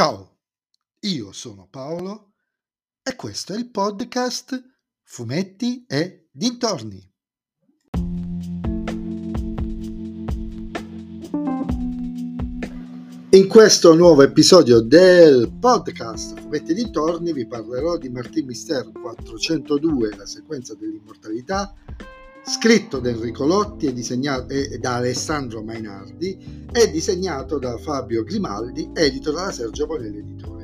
Ciao, io sono Paolo e questo è il podcast Fumetti e Dintorni. In questo nuovo episodio del podcast Fumetti e Dintorni vi parlerò di Martin Mister 402, la sequenza dell'immortalità, scritto da Enrico Lotti e, disegnato, e da Alessandro Mainardi e disegnato da Fabio Grimaldi, edito dalla Sergio Bonelli Editore.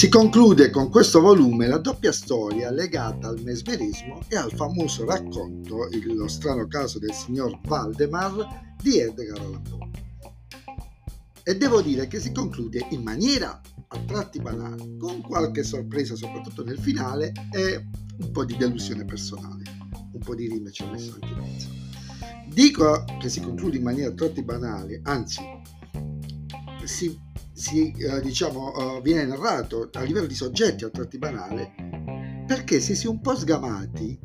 Si conclude con questo volume la doppia storia legata al mesmerismo e al famoso racconto Lo strano caso del signor Valdemar di Edgar Allan Poe e devo dire che si conclude in maniera a tratti banale, con qualche sorpresa soprattutto nel finale e un po' di delusione personale, un po' di rime ci ho messo anche in mezzo. Dico che si conclude in maniera a tratti banale, anzi si, si eh, diciamo, uh, viene narrato a livello di soggetti a tratti banale, perché se si è un po' sgamati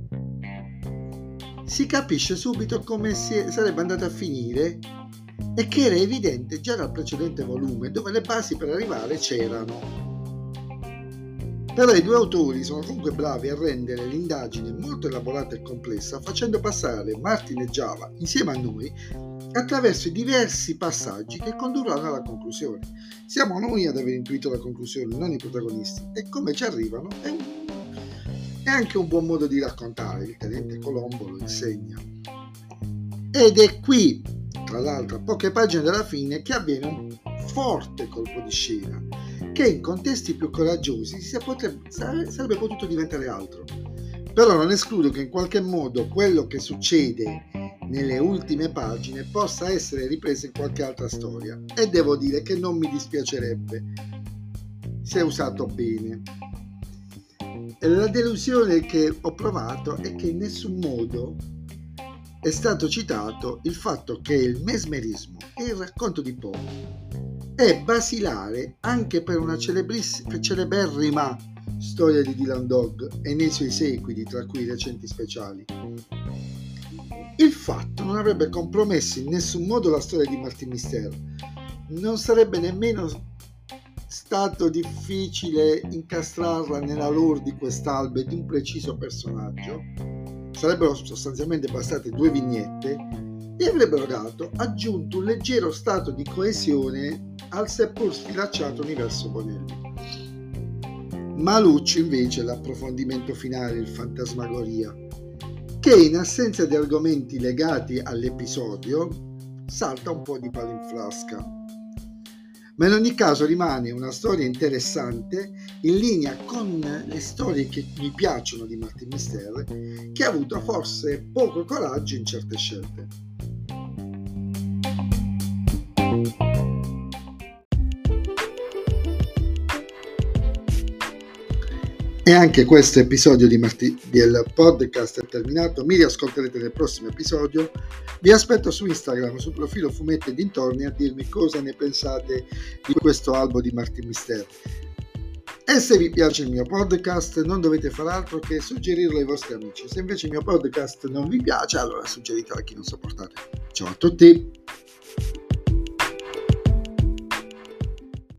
si capisce subito come si sarebbe andato a finire e che era evidente già dal precedente volume dove le basi per arrivare c'erano. Però i due autori sono comunque bravi a rendere l'indagine molto elaborata e complessa facendo passare Martin e Java insieme a noi attraverso i diversi passaggi che condurranno alla conclusione. Siamo noi ad aver intuito la conclusione, non i protagonisti, e come ci arrivano è, un, è anche un buon modo di raccontare, il tenente Colombo lo insegna. Ed è qui tra l'altro a poche pagine dalla fine, che avviene un forte colpo di scena, che in contesti più coraggiosi potrebbe, sarebbe potuto diventare altro. Però non escludo che in qualche modo quello che succede nelle ultime pagine possa essere ripreso in qualche altra storia e devo dire che non mi dispiacerebbe se usato bene. La delusione che ho provato è che in nessun modo è stato citato il fatto che il mesmerismo e il racconto di Poe è basilare anche per una celeberrima storia di Dylan Dog e nei suoi seguiti, tra cui i recenti speciali. Il fatto non avrebbe compromesso in nessun modo la storia di Martin Mistero, non sarebbe nemmeno stato difficile incastrarla nella lore di quest'albo e di un preciso personaggio sarebbero sostanzialmente bastate due vignette e avrebbero dato aggiunto un leggero stato di coesione al seppur sfilacciato universo Bonelli. Malucci invece l'approfondimento finale, il fantasmagoria, che in assenza di argomenti legati all'episodio salta un po' di palo in flasca ma in ogni caso rimane una storia interessante in linea con le storie che mi piacciono di Martin Mister che ha avuto forse poco coraggio in certe scelte. E anche questo episodio di Marti- del podcast è terminato. Mi riascolterete nel prossimo episodio. Vi aspetto su Instagram, sul profilo Fumetti e Dintorni, a dirmi cosa ne pensate di questo albo di Martin Mister. E se vi piace il mio podcast, non dovete fare altro che suggerirlo ai vostri amici. Se invece il mio podcast non vi piace, allora suggeritelo a chi non sopportate. Ciao a tutti!